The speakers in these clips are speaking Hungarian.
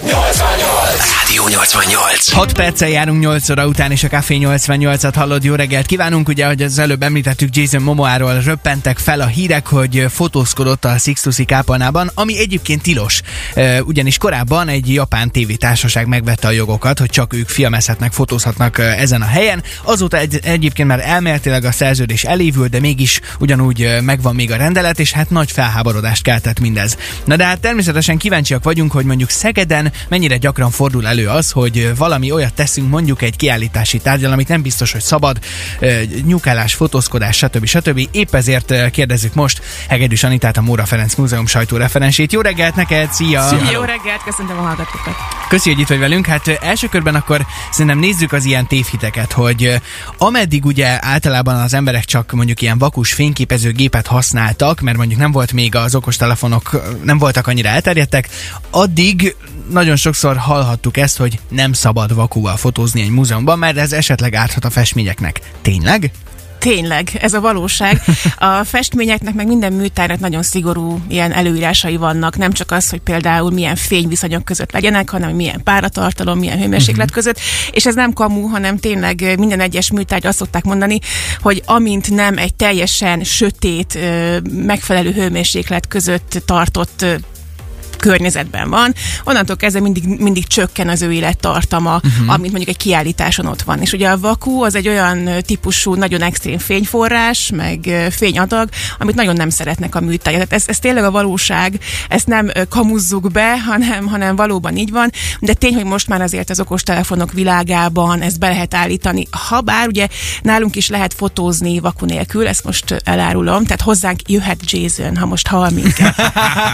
88! Rádió 88. 6 perccel járunk 8 óra után, és a Café 88-at hallod. Jó reggelt kívánunk! Ugye, hogy az előbb említettük Jason Momoáról, röppentek fel a hírek, hogy fotózkodott a Sixtusi kápolnában, ami egyébként tilos. Ugyanis korábban egy japán tévétársaság megvette a jogokat, hogy csak ők filmezhetnek, fotózhatnak ezen a helyen. Azóta egy, egyébként már elméletileg a szerződés elévül, de mégis ugyanúgy megvan még a rendelet, és hát nagy felháborodást keltett mindez. Na de hát természetesen kíváncsiak vagyunk, hogy mondjuk Szegeden mennyire gyakran fordul elő az, hogy valami olyat teszünk mondjuk egy kiállítási tárgyal, amit nem biztos, hogy szabad, ö, nyúkálás, fotózkodás, stb. stb. Épp ezért kérdezzük most Hegedűs Anitát, a Móra Ferenc Múzeum sajtóreferensét. Jó reggelt neked, szia! Szia. Jó reggelt, köszöntöm a hallgatókat. Köszi, hogy itt vagy velünk. Hát első körben akkor szerintem nézzük az ilyen tévhiteket, hogy ameddig ugye általában az emberek csak mondjuk ilyen vakus fényképezőgépet használtak, mert mondjuk nem volt még az okostelefonok, nem voltak annyira elterjedtek, addig nagyon sokszor hallhattuk ezt, hogy nem szabad vakúval fotózni egy múzeumban, mert ez esetleg árthat a festményeknek. Tényleg? Tényleg, ez a valóság. A festményeknek, meg minden műtárnak nagyon szigorú ilyen előírásai vannak. Nem csak az, hogy például milyen fényviszonyok között legyenek, hanem milyen páratartalom, milyen hőmérséklet uh-huh. között. És ez nem kamu, hanem tényleg minden egyes műtárgy azt szokták mondani, hogy amint nem egy teljesen sötét, megfelelő hőmérséklet között tartott környezetben van, onnantól kezdve mindig, mindig csökken az ő élettartama, uh-huh. amint mondjuk egy kiállításon ott van. És ugye a vakú az egy olyan típusú, nagyon extrém fényforrás, meg fényadag, amit nagyon nem szeretnek a műtárgyak. Tehát ez, ez tényleg a valóság, ezt nem kamuzzuk be, hanem, hanem valóban így van, de tény, hogy most már azért az okostelefonok világában ezt be lehet állítani. Habár ugye nálunk is lehet fotózni vaku nélkül, ezt most elárulom, tehát hozzánk jöhet Jason, ha most hall minket.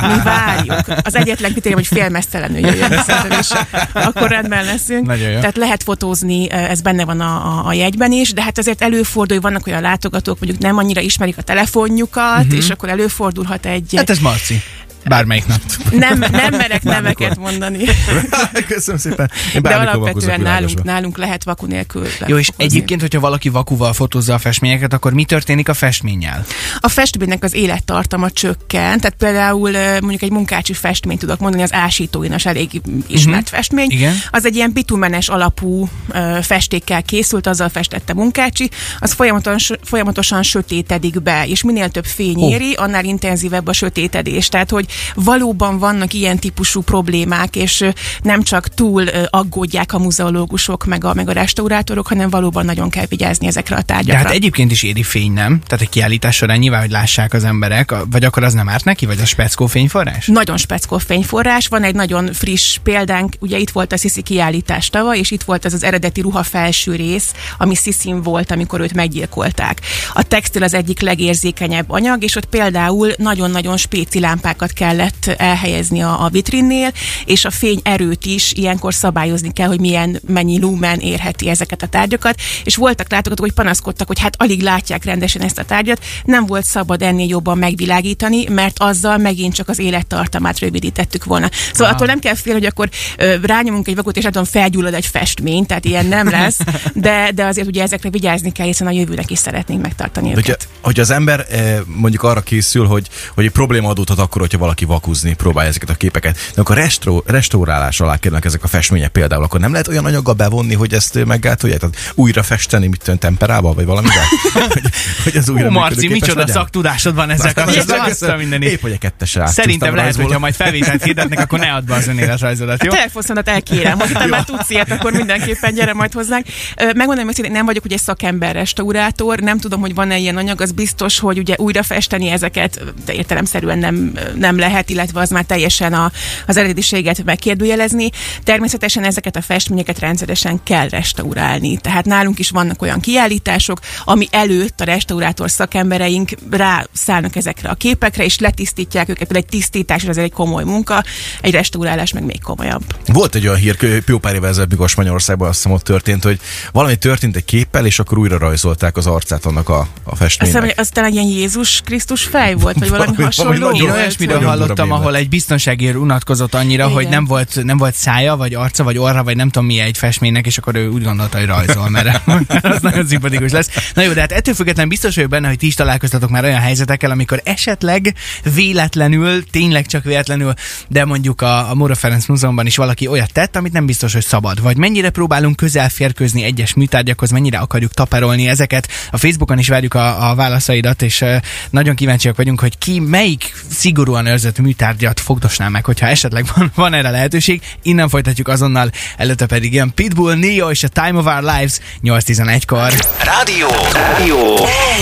Mi várjuk. Az egyetlen kritérium, hogy félmeztelenül jöjjön, szerintem, és akkor rendben leszünk. Nagyon jó. Tehát lehet fotózni, ez benne van a, a, a jegyben is, de hát azért előfordul, hogy vannak olyan látogatók, mondjuk nem annyira ismerik a telefonjukat, uh-huh. és akkor előfordulhat egy... Hát ez Marci. Bármelyik nap. Nem, nem merek neveket mondani. Köszönöm szépen. Én De alapvetően nálunk, nálunk lehet vaku nélkül Jó, és fotózni. egyébként, hogyha valaki vakuval fotózza a festményeket, akkor mi történik a festménnyel? A festménynek az élettartama csökken, tehát például mondjuk egy munkácsi festményt tudok mondani, az ásítóinas elég ismert uh-huh. festmény. Igen. Az egy ilyen bitumenes alapú ö, festékkel készült, azzal festette munkácsi, az folyamatosan, folyamatosan sötétedik be, és minél több fény éri, annál intenzívebb a sötétedés. Tehát, hogy valóban vannak ilyen típusú problémák, és nem csak túl aggódják a muzeológusok, meg a, meg a restaurátorok, hanem valóban nagyon kell vigyázni ezekre a De tárgyakra. hát egyébként is éri fény, nem? Tehát a kiállítás során nyilván, hogy lássák az emberek, vagy akkor az nem árt neki, vagy a speckó fényforrás? Nagyon speckó fényforrás, van egy nagyon friss példánk, ugye itt volt a Sisi kiállítás tavaly, és itt volt ez az eredeti ruha felső rész, ami Sisin volt, amikor őt meggyilkolták. A textil az egyik legérzékenyebb anyag, és ott például nagyon-nagyon spéci lámpákat kellett elhelyezni a, a vitrinnél, és a fény erőt is ilyenkor szabályozni kell, hogy milyen mennyi lumen érheti ezeket a tárgyakat, és voltak látogatók, hogy panaszkodtak, hogy hát alig látják rendesen ezt a tárgyat, nem volt szabad ennél jobban megvilágítani, mert azzal megint csak az élettartamát rövidítettük volna. Szóval Wow. attól nem kell félni, hogy akkor ö, rányomunk egy vakot, és tudom, felgyullad egy festmény, tehát ilyen nem lesz, de, de azért ugye ezekre vigyázni kell, hiszen a jövőnek is szeretnénk megtartani De őket. hogyha az ember eh, mondjuk arra készül, hogy, hogy egy probléma adódhat akkor, hogyha valaki vakuzni próbálja ezeket a képeket, de akkor restro, restaurálás alá kerülnek ezek a festmények például, akkor nem lehet olyan anyaggal bevonni, hogy ezt meggátolják? Tehát újra festeni, mit tudom, temperával, vagy valamivel? hogy, hogy ez újra Ó, Marci, micsoda legyen? szaktudásod van ezzel kapcsolatban. a. Épp, hogy egy kettesre Szerintem lehet, rajzolni. hogyha majd felvételt hirdetnek, akkor ne add be az önéletrajzodat, jó? A telefonszámot elkérem, hogyha te már tudsz ilyet, akkor mindenképpen gyere majd hozzánk. Megmondom, hogy én nem vagyok ugye szakember restaurátor, nem tudom, hogy van-e ilyen anyag, az biztos, hogy ugye újra festeni ezeket de értelemszerűen nem, nem lehet, illetve az már teljesen a, az eredetiséget megkérdőjelezni. Természetesen ezeket a festményeket rendszeresen kell restaurálni. Tehát nálunk is vannak olyan kiállítások, ami előtt a restaurátor szakembereink rászállnak ezekre a képekre, és letisztítják őket. Például egy tisztítás az egy komoly munka, egy restaurálás meg még komolyabb. Volt egy olyan hír, jó pár évvel ezelőtt, mikor Spanyolországban azt hiszem ott történt, hogy valami történt egy képpel, és akkor újra rajzolták az arcát annak a, a Azt festménynek. hiszem, hogy az talán ilyen Jézus Krisztus fej volt, vagy valami Valami- hasonló valami nagyon hallottam, ahol egy biztonságért unatkozott annyira, Igen. hogy nem volt, nem volt szája, vagy arca, vagy orra, vagy nem tudom mi egy festménynek, és akkor ő úgy gondolta, hogy rajzol, mert az nagyon szimpatikus lesz. Na jó, de hát ettől függetlenül biztos vagyok benne, hogy ti is találkoztatok már olyan helyzetekkel, amikor esetleg véletlenül, tényleg csak véletlenül, de mondjuk a, a Móra Ferenc Múzeumban is valaki olyat tett, amit nem biztos, hogy szabad. Vagy mennyire próbálunk közel férkőzni egyes műtárgyakhoz, mennyire akarjuk taperolni ezeket. A Facebookon is várjuk a, a válaszaidat, és nagyon kíváncsiak vagyunk, hogy ki melyik szigorúan őrzött műtárgyat fogdosná meg, hogyha esetleg van, van erre lehetőség. Innen folytatjuk azonnal, előtte pedig ilyen Pitbull, Neo és a Time of Our Lives 8.11-kor. Rádió. Rádió.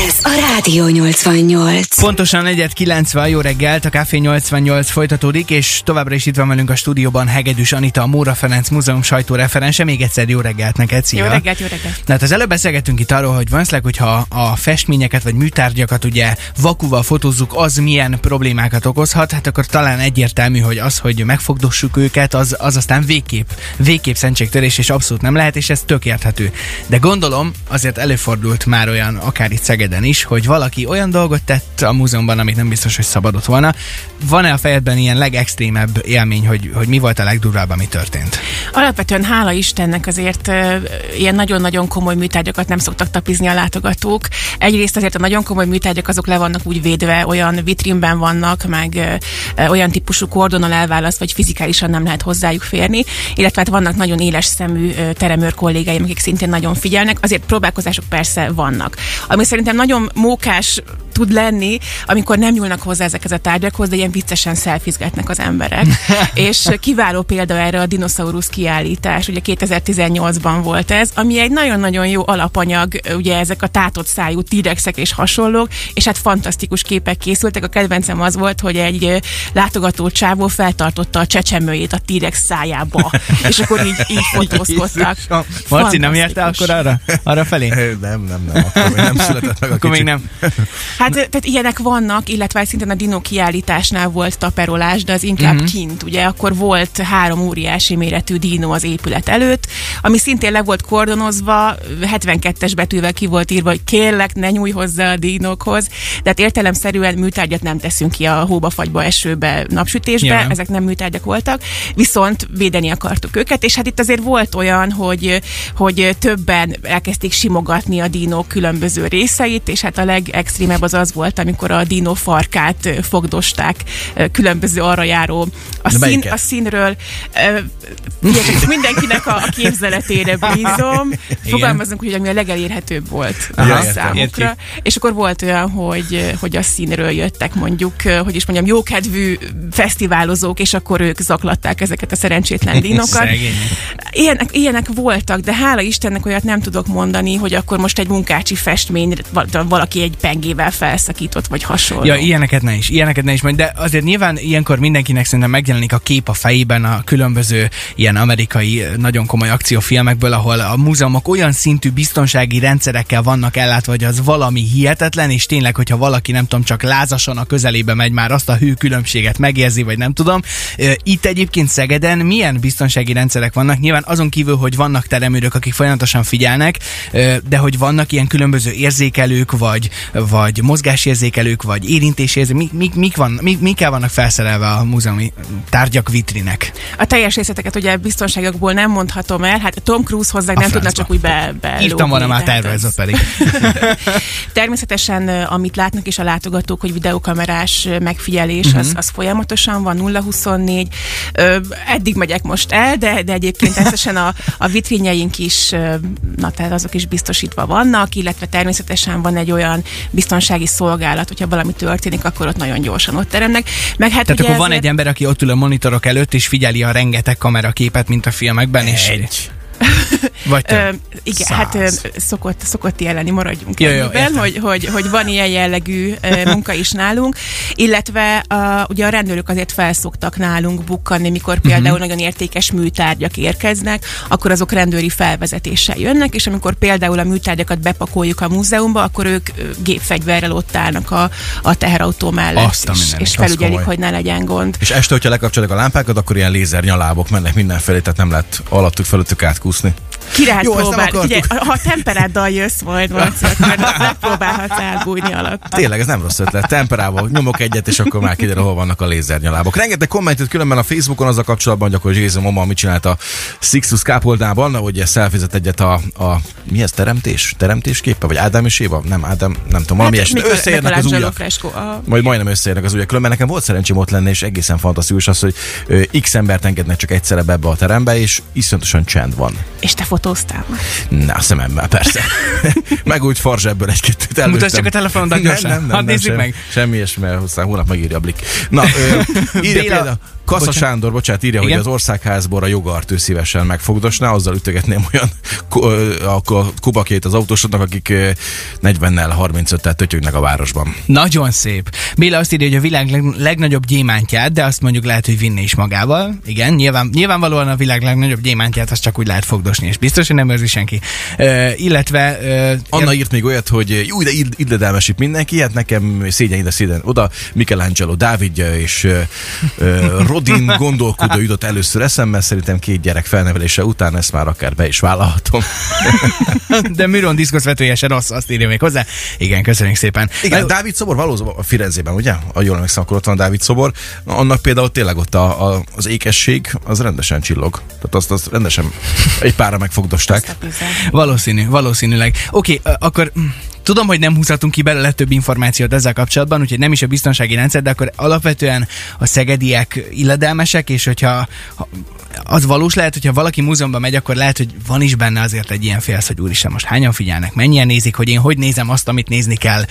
Ez a Rádió 88. Pontosan 4.90 jó reggelt, a Café 88 folytatódik, és továbbra is itt van velünk a stúdióban Hegedűs Anita, a Móra Ferenc Múzeum sajtóreferense. Még egyszer jó reggelt neked, szia! Jó reggelt, jó reggelt. Na hát az előbb beszélgettünk itt arról, hogy valószínűleg, hogyha a festményeket vagy műtárgyakat ugye vakuval fotózzuk, az milyen problémákat okozhat, hát akkor talán egyértelmű, hogy az, hogy megfogdossuk őket, az, az aztán végképp, végképp szentségtörés, és abszolút nem lehet, és ez tök érthető. De gondolom, azért előfordult már olyan, akár itt Szegeden is, hogy valaki olyan dolgot tett a múzeumban, amit nem biztos, hogy szabadott volna. Van-e a fejedben ilyen legextrémebb élmény, hogy, hogy mi volt a legdurvább, ami történt? Alapvetően hála Istennek azért ilyen nagyon-nagyon komoly műtárgyakat nem szoktak tapizni a látogatók. Egyrészt azért a nagyon komoly műtárgyak azok le vannak úgy védve, olyan vitrínben vannak, meg olyan típusú kordonnal elválaszt, vagy fizikálisan nem lehet hozzájuk férni. Illetve hát vannak nagyon éles szemű teremőr kollégáim, akik szintén nagyon figyelnek. Azért próbálkozások persze vannak. Ami szerintem nagyon mókás tud lenni, amikor nem nyúlnak hozzá ezekhez a tárgyakhoz, de ilyen viccesen szelfizgetnek az emberek. és kiváló példa erre a dinoszaurusz kiállítás, ugye 2018-ban volt ez, ami egy nagyon-nagyon jó alapanyag, ugye ezek a tátott szájú tírexek és hasonlók, és hát fantasztikus képek készültek. A kedvencem az volt, hogy egy látogató csávó feltartotta a csecsemőjét a tírex szájába, és akkor így, így fotózkodtak. Marci, nem érte Fantasztikus. akkor arra, arra felé? Nem, nem, nem, akkor még nem született meg a Akkor még kicsi. nem. Hát tehát ilyenek vannak, illetve szintén a Dino kiállításnál volt taperolás, de az inkább Mhm. uh-huh. kint. Ugye akkor volt három óriási méretű Dino az épület előtt, ami szintén le volt kordonozva, 72-es betűvel ki volt írva, hogy kérlek, ne nyújj hozzá a dinokhoz. De hát értelemszerűen műtárgyat nem teszünk ki a hóba, fagyba, esőbe, napsütésbe, Nyilván. ezek nem műtárgyak voltak, viszont védeni akartuk őket, és hát itt azért volt olyan, hogy, hogy többen elkezdték simogatni a dinók különböző részeit, és hát a legextrémebb az az volt, amikor a dinó farkát fogdosták különböző arra járó a, De szín, melyiket? a színről. Figyeljetek, mindenkinek a, a képzeletére bízom. Fogalmazunk, hogy ami a legelérhetőbb volt Aha, a számukra. Értjük. És akkor volt olyan, hogy, hogy a színről jöttek mondjuk, hogy is mondjam, jókedvű fesztiválozók, és akkor ők zaklatták ezeket a szerencsétlen dínokat. Ilyenek, ilyenek voltak, de hála Istennek olyat nem tudok mondani, hogy akkor most egy munkácsi festmény val- valaki egy pengével felszakított, vagy hasonló. Ja, ilyeneket ne is, ilyeneket ne is mondj, de azért nyilván ilyenkor mindenkinek szerintem megjelenik a kép a fejében a különböző ilyen amerikai nagyon komoly akciófilmekből, ahol a múzeumok olyan szintű biztonsági rendszerekkel vannak ellátva, hogy az valami hihetetlen, és tényleg, hogyha valaki nem tudom, csak lázasan a közelébe megy, már azt a hő különbséget megérzi, vagy nem tudom. Itt egyébként Szegeden milyen biztonsági rendszerek vannak? Nyilván azon kívül, hogy vannak teremőrök, akik folyamatosan figyelnek, de hogy vannak ilyen különböző érzékelők, vagy, vagy mozgásérzékelők, vagy érintésérzékelők, mik, mik, mik, van, mik, mikkel vannak felszerelve a múzeumi tárgyak vitrinek? A teljes részleteket ugye biztonságokból nem mondhatom el, hát Tom Cruise hozzá nem tudna csak úgy be, be Írtam volna már tehát terve, ez az- ott pedig. Természetesen, amit látnak is a látogatók, hogy videokamerás ö, megfigyelés, Mhm. az, az folyamatosan van, 0-24. Ö, Eddig megyek most el, de, de egyébként természetesen a, a vitrínjeink is, na tehát azok is biztosítva vannak, illetve természetesen van egy olyan biztonsági szolgálat, hogyha valami történik, akkor ott nagyon gyorsan ott teremnek. Meg hát Tehát akkor van ezért- egy ember, aki ott ül a monitorok előtt, és figyeli a rengeteg kameraképet, mint a filmekben, és... Egy. Vagy több. Ö, igen, hát ö, Száz. szokott, szokott ilyen lenni, maradjunk jó, ennyiben, értem. hogy, hogy, hogy van ilyen jellegű ö, munka is nálunk, illetve a, ugye a rendőrök azért felszoktak nálunk bukkanni, mikor Mhm. például nagyon értékes műtárgyak érkeznek, akkor azok rendőri felvezetéssel jönnek, és amikor például a műtárgyakat bepakoljuk a múzeumba, akkor ők gépfegyverrel ott állnak a, a teherautó mellett, Azt és, mindenit, és felügyelik, hogy ne legyen gond. És este, hogyha lekapcsolják a lámpákat, akkor ilyen lézer nyalábok mennek mindenfelé, tehát nem lehet alattuk fölöttük átkúszni. Ki lehet Jó, próbálni. Figyelj, ha temperáddal jössz majd, Marci, akkor megpróbálhatsz elbújni alatt. Tényleg, ez nem rossz ötlet. Temperával nyomok egyet, és akkor már kiderül, hol vannak a lézernyalábok. Rengeteg kommentet különben a Facebookon az a kapcsolatban, hogy akkor Jason Momoa mit csinált a Sixtus kápoldában, hogy ezt szelfizett egyet a, a, mi ez, teremtés? Teremtés képe? Vagy Ádám és Éva? Nem, Ádám, nem tudom, valami hát, Összeérnek az ujjak. Fresco. A... Majd majdnem összeérnek az ujjak, különben nekem volt szerencsém ott lenni, és egészen fantasztikus az, hogy ö, x embert engednek csak egyszerre be ebbe a terembe, és iszonyatosan csend van. És te fotóztál. Na, a szememmel, persze. meg úgy farzsebből egy-kettőt előttem. Mutasd csak a telefonodat gyorsan. Hadd nézzük semmi, meg. Semmi ilyesmi, mert hozzá hónap megírja a blik. Na, ö, írja Béla- például, Kassa Bocsánat. Sándor, bocsánat, írja, Igen? hogy az országházból a jogart ő szívesen megfogdosná, azzal ütögetném olyan ö, a kubakét az autósodnak, akik ö, 40-nel, 35-tel tötyögnek a városban. Nagyon szép. Béla azt írja, hogy a világ leg- legnagyobb gyémántját, de azt mondjuk lehet, hogy vinni is magával. Igen, nyilván, nyilvánvalóan a világ legnagyobb gyémántját azt csak úgy lehet fogdosni, és biztos, hogy nem őrzi senki. Uh, illetve... Uh, Anna írt még olyat, hogy jó, de ill- illedelmesít mindenki, hát nekem szégyen ide, szégyen oda, Michelangelo, Dávidja és ö, ö, Rodin gondolkodó jutott először eszembe, szerintem két gyerek felnevelése után ezt már akár be is vállalhatom. de Miron diszkoszvetője se rossz, azt írja még hozzá. Igen, köszönjük szépen. Igen, Na, a Dávid szobor valóban a Firenzében, ugye? A jól emlékszem, akkor ott van a Dávid szobor. Annak például tényleg ott a, a, az ékesség, az rendesen csillog. Tehát azt, azt rendesen egy pára megfogdosták. Azt. Valószínű, valószínűleg. Oké, okay, akkor mm, tudom, hogy nem húzhatunk ki belőle több információt ezzel kapcsolatban, úgyhogy nem is a biztonsági rendszer, de akkor alapvetően a szegediek illedelmesek, és hogyha ha, az valós lehet, hogyha valaki múzeumban megy, akkor lehet, hogy van is benne azért egy ilyen félsz, hogy úristen, most hányan figyelnek, mennyien nézik, hogy én hogy nézem azt, amit nézni kell,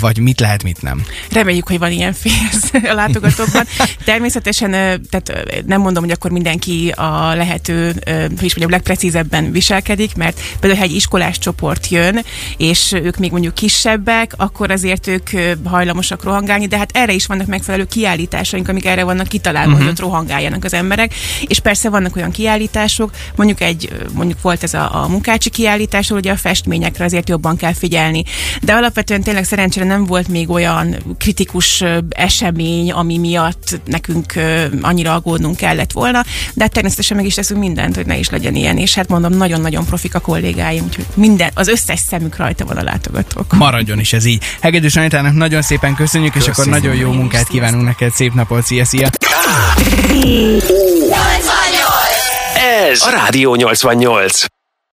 vagy mit lehet, mit nem. Reméljük, hogy van ilyen félsz a látogatókban. Természetesen, tehát nem mondom, hogy akkor mindenki a lehető, hogy is mondjam, legprecízebben viselkedik, mert például, ha egy iskolás csoport jön, és ők még mondjuk kisebbek, akkor azért ők hajlamosak rohangálni, de hát erre is vannak megfelelő kiállításaink, amik erre vannak kitalálva, uh-huh. hogy ott rohangáljanak az emberek, és persze vannak olyan kiállítások, mondjuk egy, mondjuk volt ez a, a munkácsi kiállítás, ugye a festményekre azért jobban kell figyelni. De alapvetően tényleg szerencsére nem volt még olyan kritikus esemény, ami miatt nekünk annyira aggódnunk kellett volna, de hát természetesen meg is teszünk mindent, hogy ne is legyen ilyen, és hát mondom, nagyon-nagyon profik a kollégáim, úgyhogy minden, az összes szemük rajta van a látogatók. Maradjon is ez így. Hegedűs Anitának nagyon szépen köszönjük, és akkor nagyon jó munkát kívánunk neked, szép napot, szia, szia! Ez a Rádió 88.